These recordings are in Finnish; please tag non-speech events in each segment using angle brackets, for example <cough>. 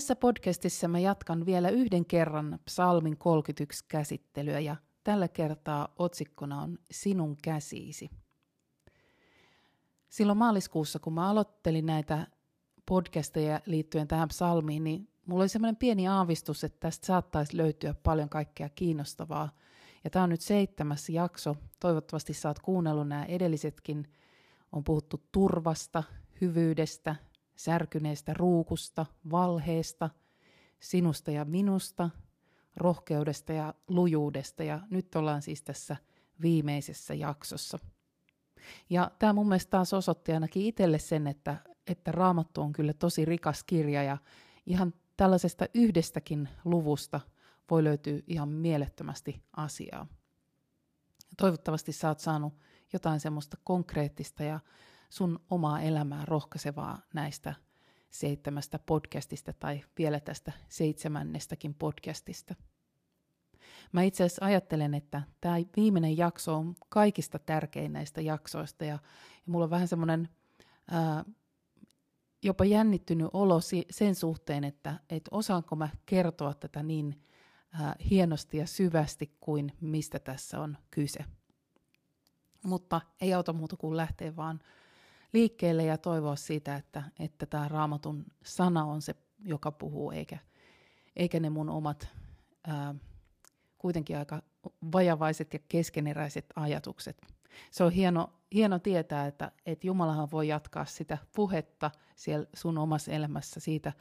Tässä podcastissa mä jatkan vielä yhden kerran psalmin 31 käsittelyä ja tällä kertaa otsikkona on Sinun käsiisi. Silloin maaliskuussa, kun mä aloittelin näitä podcasteja liittyen tähän psalmiin, niin mulla oli semmoinen pieni aavistus, että tästä saattaisi löytyä paljon kaikkea kiinnostavaa. Ja tämä on nyt seitsemäs jakso. Toivottavasti saat kuunnellut nämä edellisetkin. On puhuttu turvasta, hyvyydestä, särkyneestä ruukusta, valheesta, sinusta ja minusta, rohkeudesta ja lujuudesta. Ja nyt ollaan siis tässä viimeisessä jaksossa. Ja tämä mun mielestä taas osoitti ainakin itselle sen, että, että Raamattu on kyllä tosi rikas kirja ja ihan tällaisesta yhdestäkin luvusta voi löytyä ihan mielettömästi asiaa. Toivottavasti sä oot saanut jotain semmoista konkreettista ja sun omaa elämää rohkaisevaa näistä seitsemästä podcastista tai vielä tästä seitsemännestäkin podcastista. Mä itse asiassa ajattelen, että tämä viimeinen jakso on kaikista tärkein näistä jaksoista ja, ja mulla on vähän semmoinen jopa jännittynyt olo si- sen suhteen, että et osaanko mä kertoa tätä niin ää, hienosti ja syvästi kuin mistä tässä on kyse. Mutta ei auta muuta kuin lähteä vaan liikkeelle ja toivoa siitä, että, että tämä raamatun sana on se, joka puhuu, eikä, eikä ne mun omat ää, kuitenkin aika vajavaiset ja keskeneräiset ajatukset. Se on hieno, hieno tietää, että, että Jumalahan voi jatkaa sitä puhetta siellä sun omassa elämässä siitä,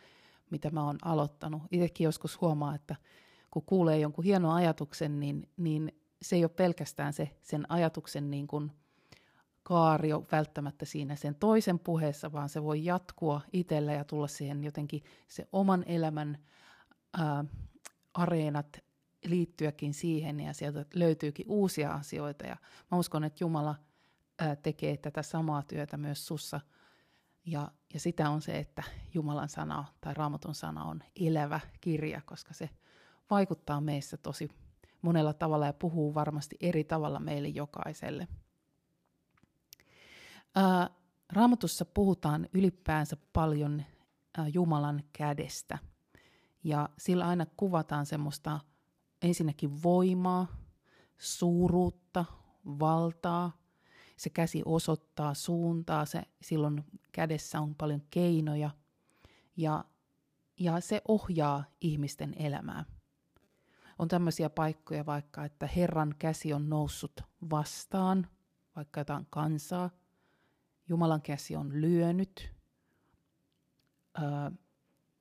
mitä mä oon aloittanut. Itsekin joskus huomaa, että kun kuulee jonkun hienon ajatuksen, niin, niin se ei ole pelkästään se sen ajatuksen niin kuin kaario välttämättä siinä sen toisen puheessa, vaan se voi jatkua itsellä ja tulla siihen jotenkin se oman elämän ää, areenat liittyäkin siihen ja sieltä löytyykin uusia asioita. Ja mä uskon, että Jumala ää, tekee tätä samaa työtä myös sussa. Ja, ja sitä on se, että Jumalan sana tai Raamatun sana on elävä kirja, koska se vaikuttaa meissä tosi monella tavalla ja puhuu varmasti eri tavalla meille jokaiselle. Ää, Raamatussa puhutaan ylipäänsä paljon Jumalan kädestä ja sillä aina kuvataan semmoista ensinnäkin voimaa, suuruutta, valtaa. Se käsi osoittaa suuntaa, se, silloin kädessä on paljon keinoja ja, ja se ohjaa ihmisten elämää. On tämmöisiä paikkoja vaikka, että Herran käsi on noussut vastaan, vaikka jotain kansaa. Jumalan käsi on lyönyt.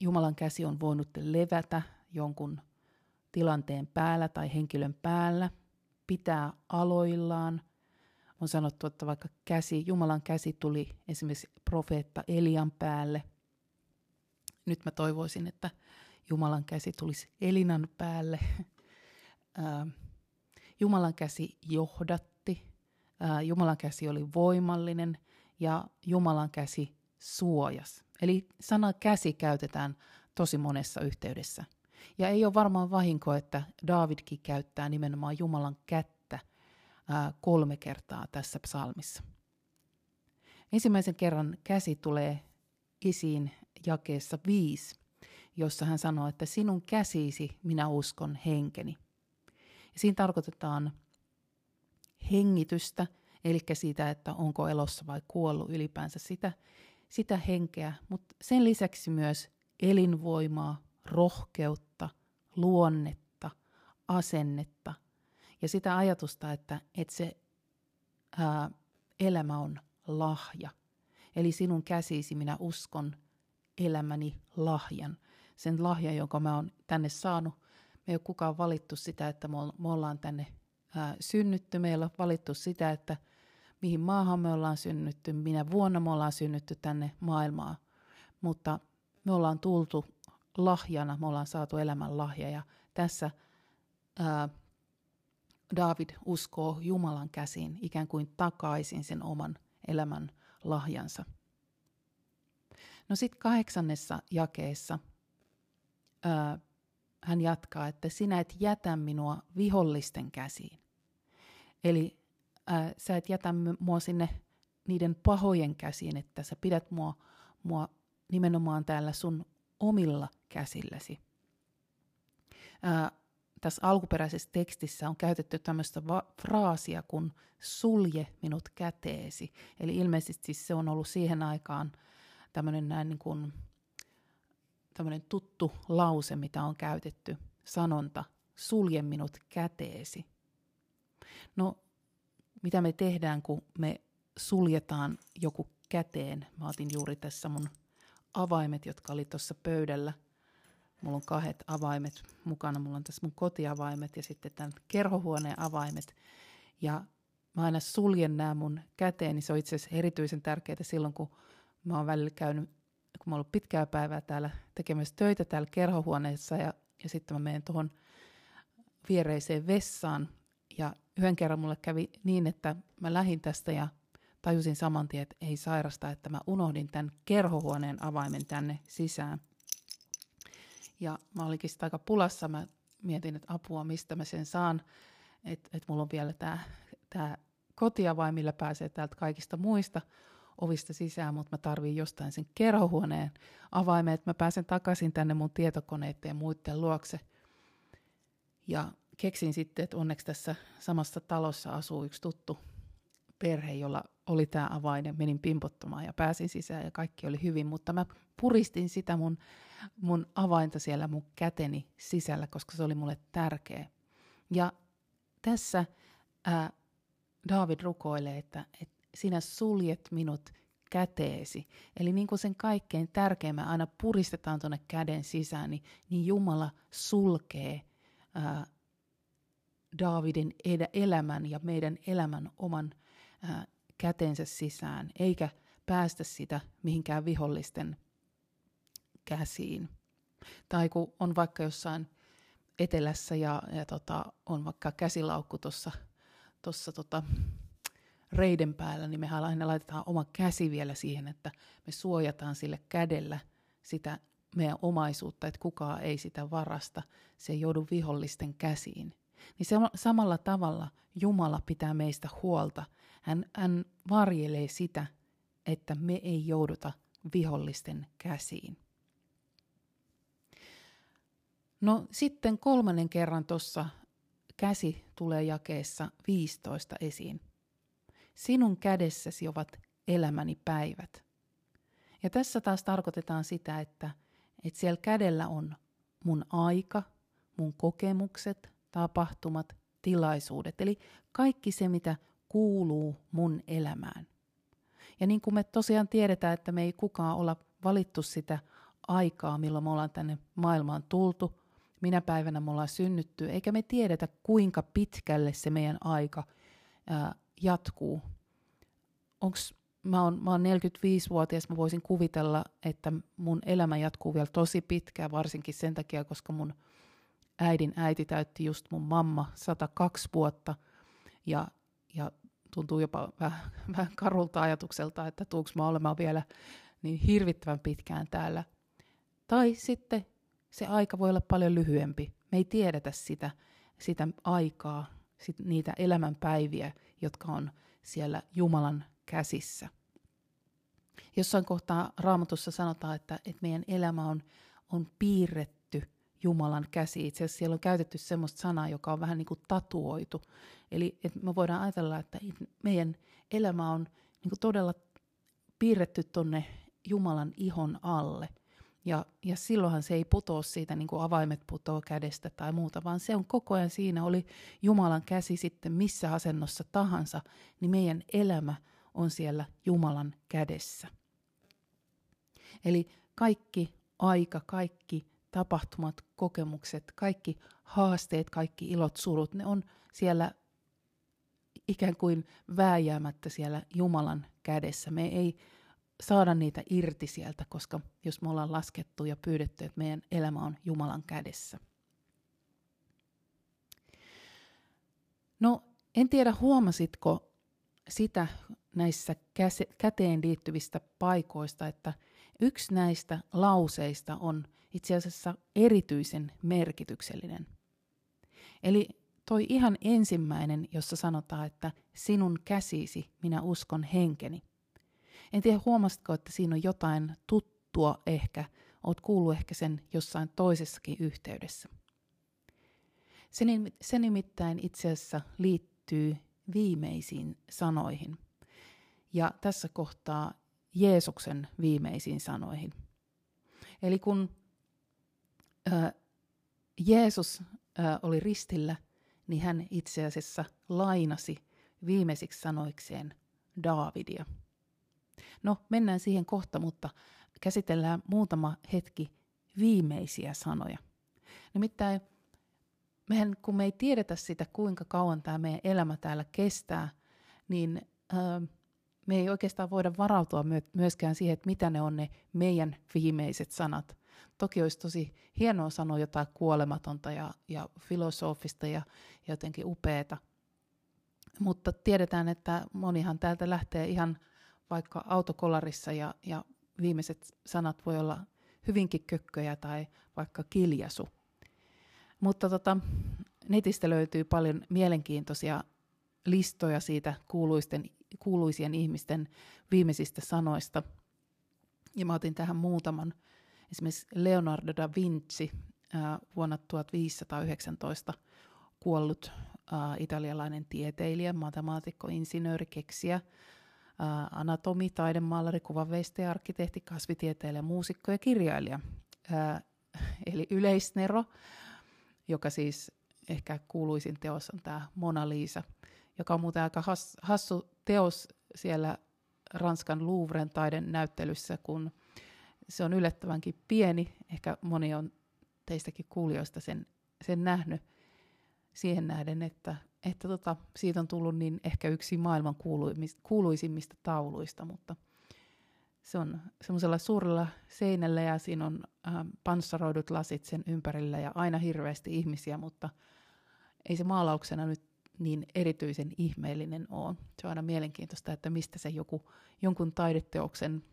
Jumalan käsi on voinut levätä jonkun tilanteen päällä tai henkilön päällä, pitää aloillaan. On sanottu, että vaikka käsi, Jumalan käsi tuli esimerkiksi profeetta Elian päälle. Nyt mä toivoisin, että Jumalan käsi tulisi Elinan päälle. Jumalan käsi johdatti, Jumalan käsi oli voimallinen ja Jumalan käsi suojas. Eli sana käsi käytetään tosi monessa yhteydessä – ja ei ole varmaan vahinko, että Davidkin käyttää nimenomaan Jumalan kättä kolme kertaa tässä psalmissa. Ensimmäisen kerran käsi tulee isiin jakeessa viisi, jossa hän sanoo, että sinun käsisi minä uskon henkeni. Ja siinä tarkoitetaan hengitystä, eli sitä, että onko elossa vai kuollut ylipäänsä sitä, sitä henkeä, mutta sen lisäksi myös elinvoimaa, rohkeutta, luonnetta, asennetta ja sitä ajatusta, että, että se ää, elämä on lahja. Eli sinun käsisi minä uskon elämäni lahjan. Sen lahjan, jonka mä oon tänne saanut. Me ei ole kukaan valittu sitä, että me ollaan tänne ää, synnytty. Meillä on valittu sitä, että mihin maahan me ollaan synnytty, minä vuonna me ollaan synnytty tänne maailmaan. Mutta me ollaan tultu lahjana, me ollaan saatu elämän lahja ja tässä ää, David uskoo Jumalan käsiin ikään kuin takaisin sen oman elämän lahjansa. No sitten kahdeksannessa jakeessa ää, hän jatkaa, että sinä et jätä minua vihollisten käsiin. Eli ää, sä et jätä mua sinne niiden pahojen käsiin, että sä pidät mua, mua nimenomaan täällä sun omilla käsilläsi. Ää, tässä alkuperäisessä tekstissä on käytetty tämmöistä va- fraasia kuin sulje minut käteesi. Eli ilmeisesti se on ollut siihen aikaan tämmöinen näin niin kuin, tämmöinen tuttu lause, mitä on käytetty, sanonta, sulje minut käteesi. No, mitä me tehdään, kun me suljetaan joku käteen? Mä otin juuri tässä mun avaimet, jotka oli tuossa pöydällä. Mulla on kahdet avaimet mukana. Mulla on tässä mun kotiavaimet ja sitten tämän kerhohuoneen avaimet. Ja mä aina suljen nämä mun käteen, niin se on itse asiassa erityisen tärkeää silloin, kun mä oon välillä käynyt, kun mä oon ollut pitkää päivää täällä tekemässä töitä täällä kerhohuoneessa ja, ja sitten mä menen tuohon viereiseen vessaan. Ja yhden kerran mulle kävi niin, että mä lähdin tästä ja tajusin saman tien, että ei sairasta, että mä unohdin tämän kerhohuoneen avaimen tänne sisään. Ja mä olinkin sitä aika pulassa, mä mietin, että apua, mistä mä sen saan, että et mulla on vielä tämä tää kotiavain, millä pääsee täältä kaikista muista ovista sisään, mutta mä tarviin jostain sen kerhohuoneen avaimen, että mä pääsen takaisin tänne mun tietokoneiden ja muiden luokse. Ja keksin sitten, että onneksi tässä samassa talossa asuu yksi tuttu perhe, jolla oli tämä avain ja menin pimpottamaan ja pääsin sisään ja kaikki oli hyvin, mutta mä puristin sitä mun, mun avainta siellä mun käteni sisällä, koska se oli mulle tärkeä. Ja tässä ää, David rukoilee, että, että sinä suljet minut käteesi. Eli niin kuin sen kaikkein tärkeimmän aina puristetaan tuonne käden sisään, niin, niin Jumala sulkee ää, Davidin elämän ja meidän elämän oman ää, kätensä sisään, eikä päästä sitä mihinkään vihollisten käsiin. Tai kun on vaikka jossain etelässä ja, ja tota, on vaikka käsilaukku tuossa tossa, tota, reiden päällä, niin mehän aina laitetaan oma käsi vielä siihen, että me suojataan sille kädellä sitä meidän omaisuutta, että kukaan ei sitä varasta, se ei joudu vihollisten käsiin. Niin samalla tavalla Jumala pitää meistä huolta. Hän, hän varjelee sitä, että me ei jouduta vihollisten käsiin. No sitten kolmannen kerran tuossa käsi tulee jakeessa 15 esiin. Sinun kädessäsi ovat elämäni päivät. Ja tässä taas tarkoitetaan sitä, että, että siellä kädellä on mun aika, mun kokemukset, tapahtumat, tilaisuudet, eli kaikki se, mitä kuuluu mun elämään. Ja niin kuin me tosiaan tiedetään, että me ei kukaan olla valittu sitä aikaa, milloin me ollaan tänne maailmaan tultu, minä päivänä me ollaan synnytty, eikä me tiedetä, kuinka pitkälle se meidän aika ää, jatkuu. Onks, mä, oon, mä oon 45-vuotias, mä voisin kuvitella, että mun elämä jatkuu vielä tosi pitkään, varsinkin sen takia, koska mun äidin äiti täytti just mun mamma 102 vuotta, ja, ja tuntuu jopa vähän, <laughs> vähän karulta ajatukselta, että tuuks mä olemaan vielä niin hirvittävän pitkään täällä. Tai sitten se aika voi olla paljon lyhyempi. Me ei tiedetä sitä, sitä aikaa, sit niitä elämänpäiviä, jotka on siellä Jumalan käsissä. Jossain kohtaa raamatussa sanotaan, että, että meidän elämä on, on piirretty Jumalan käsi. Itse asiassa siellä on käytetty semmoista sanaa, joka on vähän niin kuin tatuoitu. Eli että me voidaan ajatella, että meidän elämä on niin kuin todella piirretty tonne Jumalan ihon alle. Ja, ja silloinhan se ei putoa siitä, niin kuin avaimet putoaa kädestä tai muuta, vaan se on koko ajan siinä, oli Jumalan käsi sitten missä asennossa tahansa, niin meidän elämä on siellä Jumalan kädessä. Eli kaikki aika, kaikki tapahtumat, kokemukset, kaikki haasteet, kaikki ilot, surut, ne on siellä ikään kuin vääjäämättä siellä Jumalan kädessä. Me ei saada niitä irti sieltä, koska jos me ollaan laskettu ja pyydetty, että meidän elämä on Jumalan kädessä. No, en tiedä huomasitko sitä näissä käteen liittyvistä paikoista, että yksi näistä lauseista on itse asiassa erityisen merkityksellinen. Eli toi ihan ensimmäinen, jossa sanotaan, että sinun käsisi minä uskon henkeni. En tiedä, huomasitko, että siinä on jotain tuttua ehkä, oot kuullut ehkä sen jossain toisessakin yhteydessä. Se, nimittäin itse asiassa liittyy viimeisiin sanoihin. Ja tässä kohtaa Jeesuksen viimeisiin sanoihin. Eli kun äh, Jeesus äh, oli ristillä, niin hän itse asiassa lainasi viimeisiksi sanoikseen Daavidia. No, mennään siihen kohta, mutta käsitellään muutama hetki viimeisiä sanoja. Nimittäin mehän, kun me ei tiedetä sitä, kuinka kauan tämä meidän elämä täällä kestää, niin ää, me ei oikeastaan voida varautua myöskään siihen, että mitä ne on ne meidän viimeiset sanat. Toki olisi tosi hienoa sanoa jotain kuolematonta ja, ja filosofista ja, jotenkin upeeta. Mutta tiedetään, että monihan täältä lähtee ihan vaikka autokolarissa ja, ja viimeiset sanat voi olla hyvinkin kökköjä tai vaikka kiljasu. Mutta tota, netistä löytyy paljon mielenkiintoisia listoja siitä kuuluisten, kuuluisien ihmisten viimeisistä sanoista. Ja mä otin tähän muutaman. Esimerkiksi Leonardo da Vinci vuonna 1519 kuollut italialainen tieteilijä, matemaatikko, insinööri, keksijä, anatomi, taidemaalari, kuvanveistäjä, arkkitehti, kasvitieteilijä, muusikko ja kirjailija. Eli yleisnero, joka siis ehkä kuuluisin teos on tämä Mona Lisa, joka on muuten aika has, hassu teos siellä Ranskan Louvren taiden näyttelyssä, kun se on yllättävänkin pieni. Ehkä moni on teistäkin kuulijoista sen, sen nähnyt siihen nähden, että, että tota, siitä on tullut niin ehkä yksi maailman kuuluisimmista tauluista, mutta se on semmoisella suurella seinällä ja siinä on äh, panssaroidut lasit sen ympärillä ja aina hirveästi ihmisiä, mutta ei se maalauksena nyt niin erityisen ihmeellinen ole. Se on aina mielenkiintoista, että mistä se joku, jonkun taideteoksen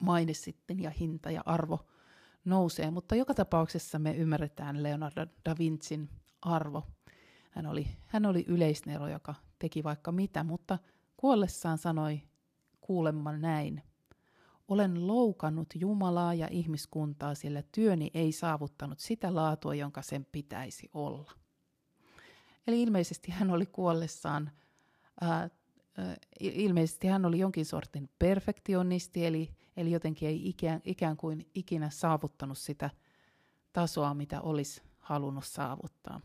maine sitten ja hinta ja arvo nousee. Mutta joka tapauksessa me ymmärretään Leonardo da Vincin arvo. Hän oli, hän oli yleisnero, joka teki vaikka mitä, mutta kuollessaan sanoi kuulemma näin. Olen loukannut Jumalaa ja ihmiskuntaa, sillä työni ei saavuttanut sitä laatua, jonka sen pitäisi olla. Eli ilmeisesti hän oli kuollessaan, ää, ilmeisesti hän oli jonkin sortin perfektionisti, eli, eli jotenkin ei ikään, ikään kuin ikinä saavuttanut sitä tasoa, mitä olisi halunnut saavuttaa.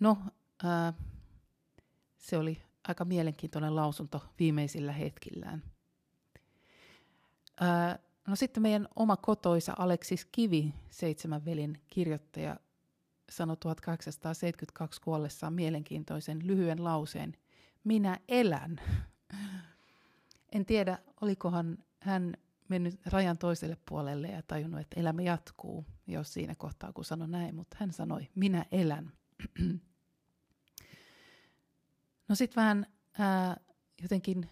No, ää, se oli aika mielenkiintoinen lausunto viimeisillä hetkillään. Ää, no sitten meidän oma kotoisa Aleksis Kivi, seitsemän velin kirjoittaja, sanoi 1872 kuollessaan mielenkiintoisen lyhyen lauseen, minä elän. En tiedä, olikohan hän mennyt rajan toiselle puolelle ja tajunnut, että elämä jatkuu, jos siinä kohtaa kun sanoi näin, mutta hän sanoi, minä elän. <clears throat> no sitten vähän ää, jotenkin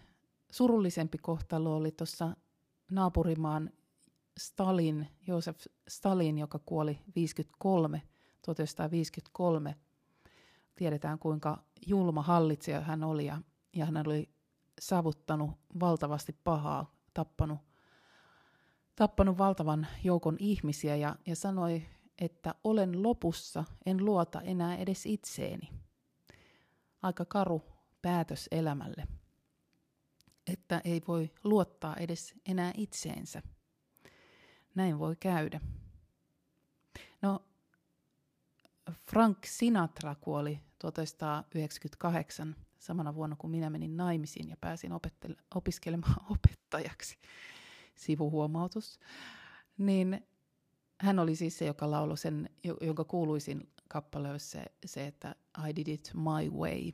surullisempi kohtalo oli tuossa naapurimaan Stalin, Joosef Stalin, joka kuoli 53 1953 tiedetään kuinka julma hallitsija hän oli ja, ja hän oli saavuttanut valtavasti pahaa, tappanut, tappanut valtavan joukon ihmisiä ja, ja sanoi, että olen lopussa, en luota enää edes itseeni. Aika karu päätös elämälle, että ei voi luottaa edes enää itseensä. Näin voi käydä. No Frank Sinatra kuoli 1998 samana vuonna, kun minä menin naimisiin ja pääsin opiskelemaan <laughs> opettajaksi. Sivuhuomautus. Niin hän oli siis se, joka lauloi sen, jonka kuuluisin kappale olisi se, se, että I did it my way.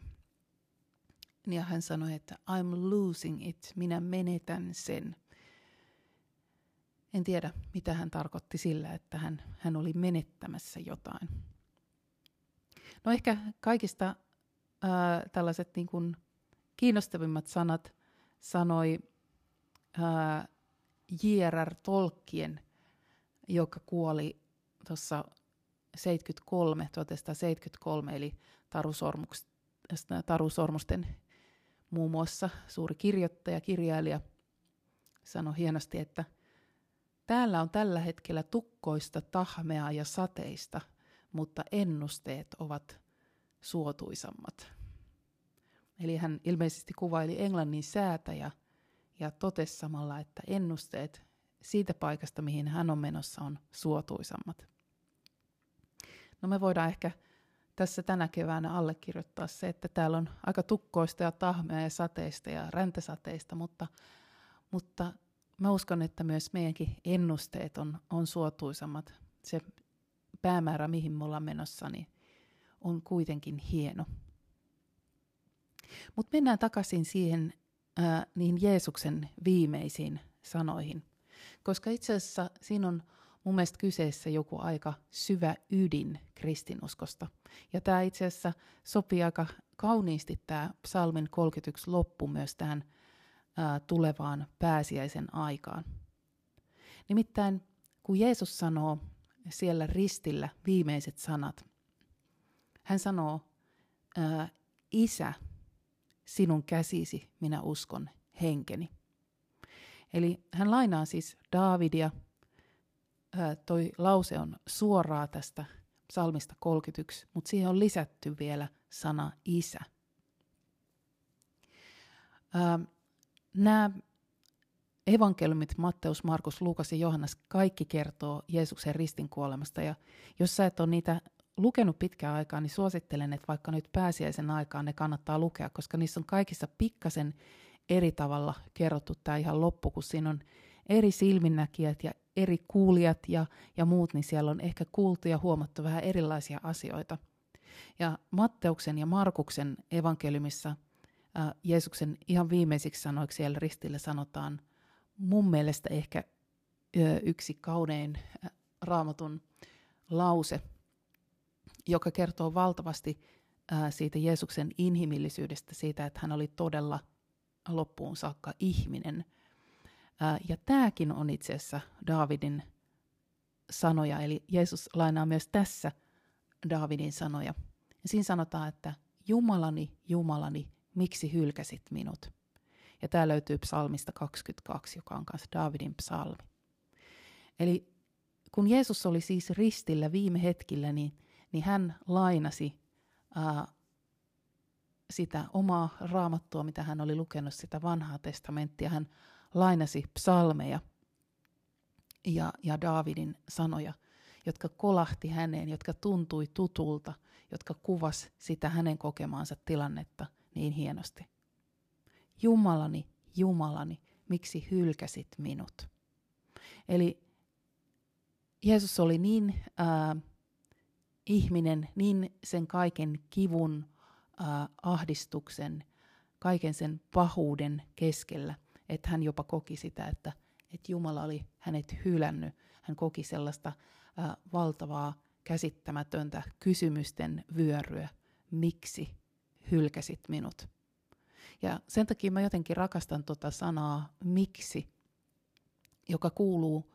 Ja hän sanoi, että I'm losing it, minä menetän sen. En tiedä, mitä hän tarkoitti sillä, että hän, hän oli menettämässä jotain. No ehkä kaikista ää, tällaiset niin kuin kiinnostavimmat sanat sanoi J.R.R. Tolkien, joka kuoli tuossa 73, 1973, eli Taru Sormusten muun muassa suuri kirjoittaja, kirjailija, sanoi hienosti, että täällä on tällä hetkellä tukkoista, tahmea ja sateista, mutta ennusteet ovat suotuisammat. Eli hän ilmeisesti kuvaili Englannin säätä ja, ja totesi samalla, että ennusteet siitä paikasta, mihin hän on menossa, on suotuisammat. No me voidaan ehkä tässä tänä keväänä allekirjoittaa se, että täällä on aika tukkoista ja tahmea ja sateista ja räntäsateista, mutta, mutta mä uskon, että myös meidänkin ennusteet on, on suotuisammat. Se päämäärä, mihin me ollaan menossa, niin on kuitenkin hieno. Mutta mennään takaisin siihen ää, niin Jeesuksen viimeisiin sanoihin. Koska itse asiassa siinä on mun mielestä kyseessä joku aika syvä ydin kristinuskosta. Ja tämä itse asiassa sopii aika kauniisti tämä psalmin 31 loppu myös tähän ää, tulevaan pääsiäisen aikaan. Nimittäin kun Jeesus sanoo siellä ristillä viimeiset sanat, hän sanoo, Isä, sinun käsisi minä uskon henkeni. Eli hän lainaa siis Daavidia. Toi lause on suoraa tästä psalmista 31, mutta siihen on lisätty vielä sana isä. Nämä evankeliumit, Matteus, Markus, Luukas ja Johannes, kaikki kertoo Jeesuksen ristin kuolemasta. Ja jos sä et ole niitä lukenut pitkään aikaa, niin suosittelen, että vaikka nyt pääsiäisen aikaan ne kannattaa lukea, koska niissä on kaikissa pikkasen eri tavalla kerrottu tämä ihan loppu, kun siinä on eri silminnäkijät ja eri kuulijat ja, ja muut, niin siellä on ehkä kuultu ja huomattu vähän erilaisia asioita. Ja Matteuksen ja Markuksen evankeliumissa äh, Jeesuksen ihan viimeisiksi sanoiksi siellä ristillä sanotaan mun mielestä ehkä ö, yksi kaunein äh, raamatun lause – joka kertoo valtavasti siitä Jeesuksen inhimillisyydestä, siitä, että hän oli todella loppuun saakka ihminen. Ja tämäkin on itse asiassa Daavidin sanoja, eli Jeesus lainaa myös tässä Daavidin sanoja. Ja siinä sanotaan, että Jumalani, Jumalani, miksi hylkäsit minut? Ja tämä löytyy psalmista 22, joka on myös Daavidin psalmi. Eli kun Jeesus oli siis ristillä viime hetkillä, niin niin hän lainasi ää, sitä omaa raamattua, mitä hän oli lukenut, sitä vanhaa testamenttia. Hän lainasi psalmeja ja, ja Daavidin sanoja, jotka kolahti häneen, jotka tuntui tutulta, jotka kuvas sitä hänen kokemaansa tilannetta niin hienosti. Jumalani, Jumalani, miksi hylkäsit minut? Eli Jeesus oli niin ää, ihminen niin sen kaiken kivun, äh, ahdistuksen, kaiken sen pahuuden keskellä, että hän jopa koki sitä, että, että Jumala oli hänet hylännyt. Hän koki sellaista äh, valtavaa, käsittämätöntä kysymysten vyöryä. Miksi hylkäsit minut? Ja sen takia mä jotenkin rakastan tuota sanaa miksi, joka kuuluu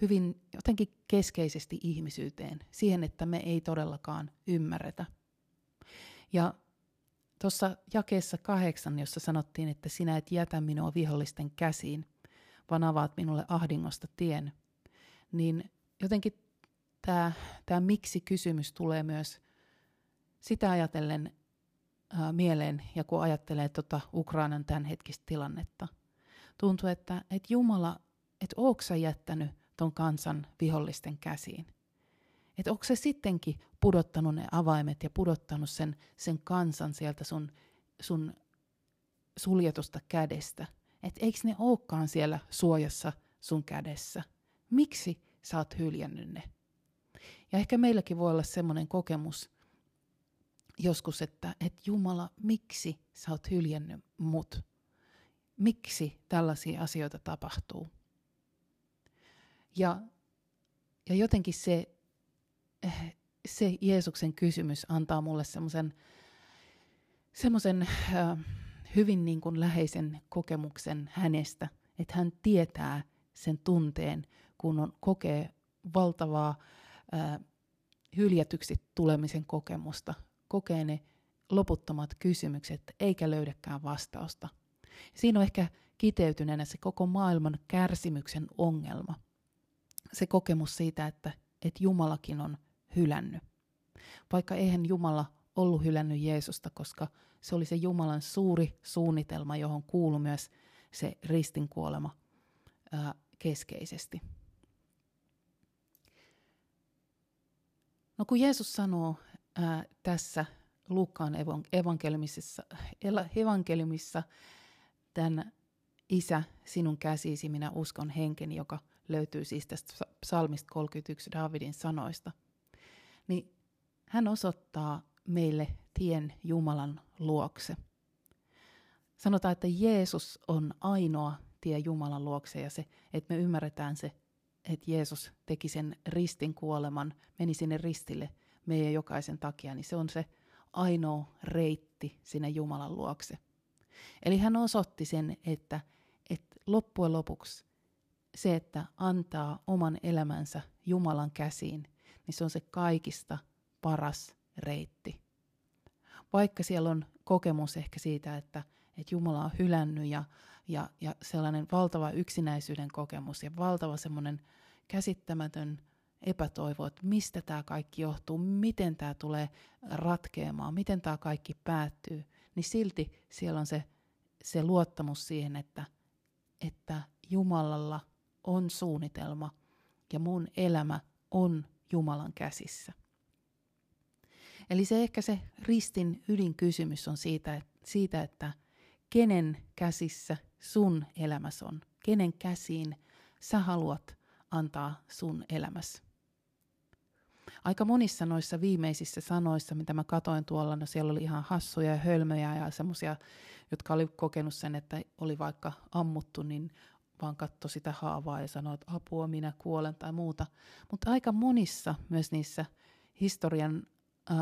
hyvin jotenkin keskeisesti ihmisyyteen, siihen, että me ei todellakaan ymmärretä. Ja tuossa jakeessa kahdeksan, jossa sanottiin, että sinä et jätä minua vihollisten käsiin, vaan avaat minulle ahdingosta tien, niin jotenkin tämä, tämä miksi-kysymys tulee myös sitä ajatellen ää, mieleen, ja kun ajattelee tuota Ukrainan tämänhetkistä tilannetta. Tuntuu, että, että Jumala, ootko sä jättänyt ton kansan vihollisten käsiin. Että onko se sittenkin pudottanut ne avaimet ja pudottanut sen, sen kansan sieltä sun, sun suljetusta kädestä. Että eikö ne olekaan siellä suojassa sun kädessä? Miksi sä oot hyljännyt ne? Ja ehkä meilläkin voi olla semmoinen kokemus joskus, että, että Jumala, miksi sä oot hyljännyt mut? Miksi tällaisia asioita tapahtuu? Ja, ja jotenkin se, se Jeesuksen kysymys antaa mulle semmoisen semmoisen äh, hyvin niin kuin läheisen kokemuksen hänestä, että hän tietää sen tunteen, kun on, kokee valtavaa äh, hyljätyksi tulemisen kokemusta, kokee ne loputtomat kysymykset, eikä löydäkään vastausta. Siinä on ehkä kiteytyneenä se koko maailman kärsimyksen ongelma. Se kokemus siitä, että, että Jumalakin on hylännyt. Vaikka eihän Jumala ollut hylännyt Jeesusta, koska se oli se Jumalan suuri suunnitelma, johon kuului myös se ristinkuolema ää, keskeisesti. No kun Jeesus sanoo ää, tässä Luukkaan evankeliumissa, evankeliumissa tämän Isä, sinun käsisi, minä uskon henkeni, joka löytyy siis tästä psalmista 31 Davidin sanoista, niin hän osoittaa meille tien Jumalan luokse. Sanotaan, että Jeesus on ainoa tie Jumalan luokse ja se, että me ymmärretään se, että Jeesus teki sen ristin kuoleman, meni sinne ristille meidän jokaisen takia, niin se on se ainoa reitti sinne Jumalan luokse. Eli hän osoitti sen, että, että loppujen lopuksi se, että antaa oman elämänsä Jumalan käsiin, niin se on se kaikista paras reitti. Vaikka siellä on kokemus ehkä siitä, että, että Jumala on hylännyt ja, ja, ja sellainen valtava yksinäisyyden kokemus ja valtava semmoinen käsittämätön epätoivo, että mistä tämä kaikki johtuu, miten tämä tulee ratkeamaan, miten tämä kaikki päättyy, niin silti siellä on se, se luottamus siihen, että, että Jumalalla on suunnitelma ja mun elämä on Jumalan käsissä. Eli se ehkä se ristin ydinkysymys on siitä, siitä, että kenen käsissä sun elämässä on, kenen käsiin sä haluat antaa sun elämässä. Aika monissa noissa viimeisissä sanoissa, mitä mä katoin tuolla, no siellä oli ihan hassuja ja hölmöjä ja semmoisia, jotka oli kokenut sen, että oli vaikka ammuttu, niin vaan katso sitä haavaa ja sanoi, että apua, minä kuolen tai muuta. Mutta aika monissa myös niissä historian äh,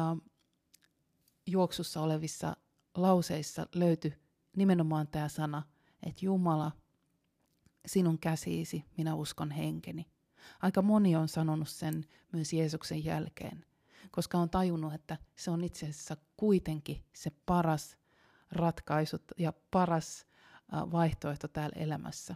juoksussa olevissa lauseissa löytyi nimenomaan tämä sana, että Jumala, sinun käsiisi, minä uskon henkeni. Aika moni on sanonut sen myös Jeesuksen jälkeen, koska on tajunnut, että se on itse asiassa kuitenkin se paras ratkaisu ja paras vaihtoehto täällä elämässä.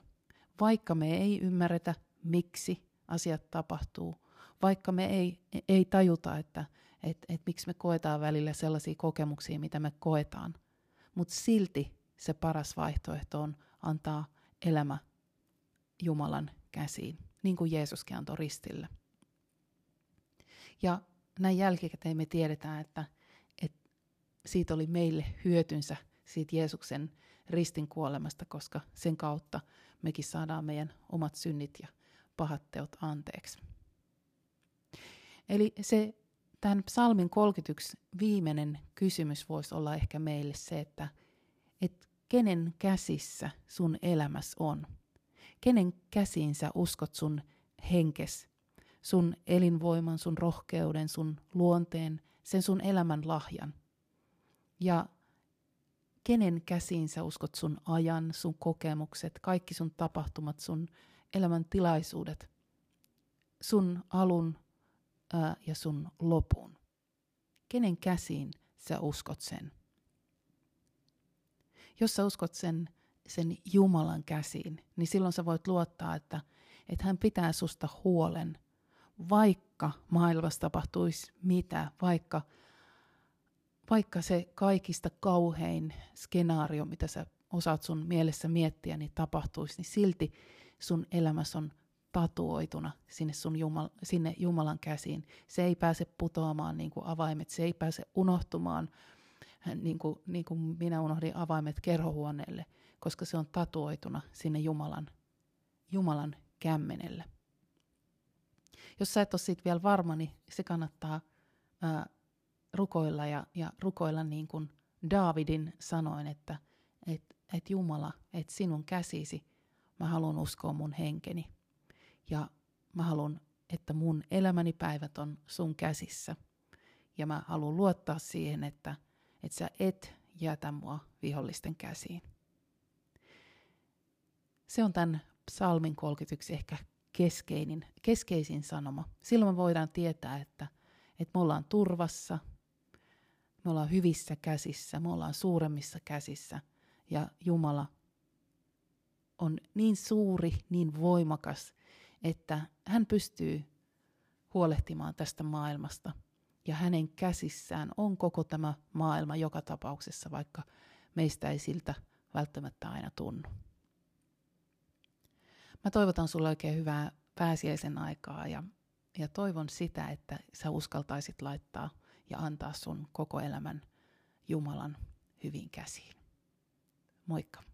Vaikka me ei ymmärretä, miksi asiat tapahtuu, vaikka me ei, ei tajuta, että, että et miksi me koetaan välillä sellaisia kokemuksia, mitä me koetaan. Mutta silti se paras vaihtoehto on antaa elämä Jumalan käsiin, niin kuin Jeesuskin antoi ristille. Ja näin jälkikäteen me tiedetään, että, että siitä oli meille hyötynsä siitä Jeesuksen ristin kuolemasta, koska sen kautta mekin saadaan meidän omat synnit ja pahat teot anteeksi. Eli se tämän psalmin 31 viimeinen kysymys voisi olla ehkä meille se, että et kenen käsissä sun elämäs on? Kenen käsiin sä uskot sun henkes, sun elinvoiman, sun rohkeuden, sun luonteen, sen sun elämän lahjan? Ja kenen käsiin sä uskot sun ajan, sun kokemukset, kaikki sun tapahtumat, sun elämän tilaisuudet, sun alun ää, ja sun lopun. Kenen käsiin sä uskot sen? Jos sä uskot sen, sen Jumalan käsiin, niin silloin sä voit luottaa, että, että hän pitää susta huolen, vaikka maailmassa tapahtuisi mitä, vaikka, vaikka se kaikista kauhein skenaario, mitä sä osaat sun mielessä miettiä, niin tapahtuisi, niin silti sun elämässä on tatuoituna sinne, sun Jumal, sinne Jumalan käsiin. Se ei pääse putoamaan niin kuin avaimet, se ei pääse unohtumaan niin kuin, niin kuin minä unohdin avaimet kerhohuoneelle, koska se on tatuoituna sinne Jumalan, Jumalan kämmenelle. Jos sä et ole siitä vielä varma, niin se kannattaa ää, rukoilla ja, ja rukoilla niin kuin Daavidin sanoin, että et, et Jumala, että sinun käsisi, mä haluan uskoa mun henkeni. Ja mä haluan, että mun elämäni päivät on sun käsissä. Ja mä haluan luottaa siihen, että, että sä et jätä mua vihollisten käsiin. Se on tämän psalmin 31 ehkä keskeinen, keskeisin sanoma. Silloin me voidaan tietää, että, että me ollaan turvassa, me ollaan hyvissä käsissä, me ollaan suuremmissa käsissä ja Jumala on niin suuri, niin voimakas, että hän pystyy huolehtimaan tästä maailmasta. Ja hänen käsissään on koko tämä maailma joka tapauksessa, vaikka meistä ei siltä välttämättä aina tunnu. Mä toivotan sulle oikein hyvää pääsiäisen aikaa ja, ja toivon sitä, että sä uskaltaisit laittaa ja antaa sun koko elämän Jumalan hyvin käsiin. Moikka!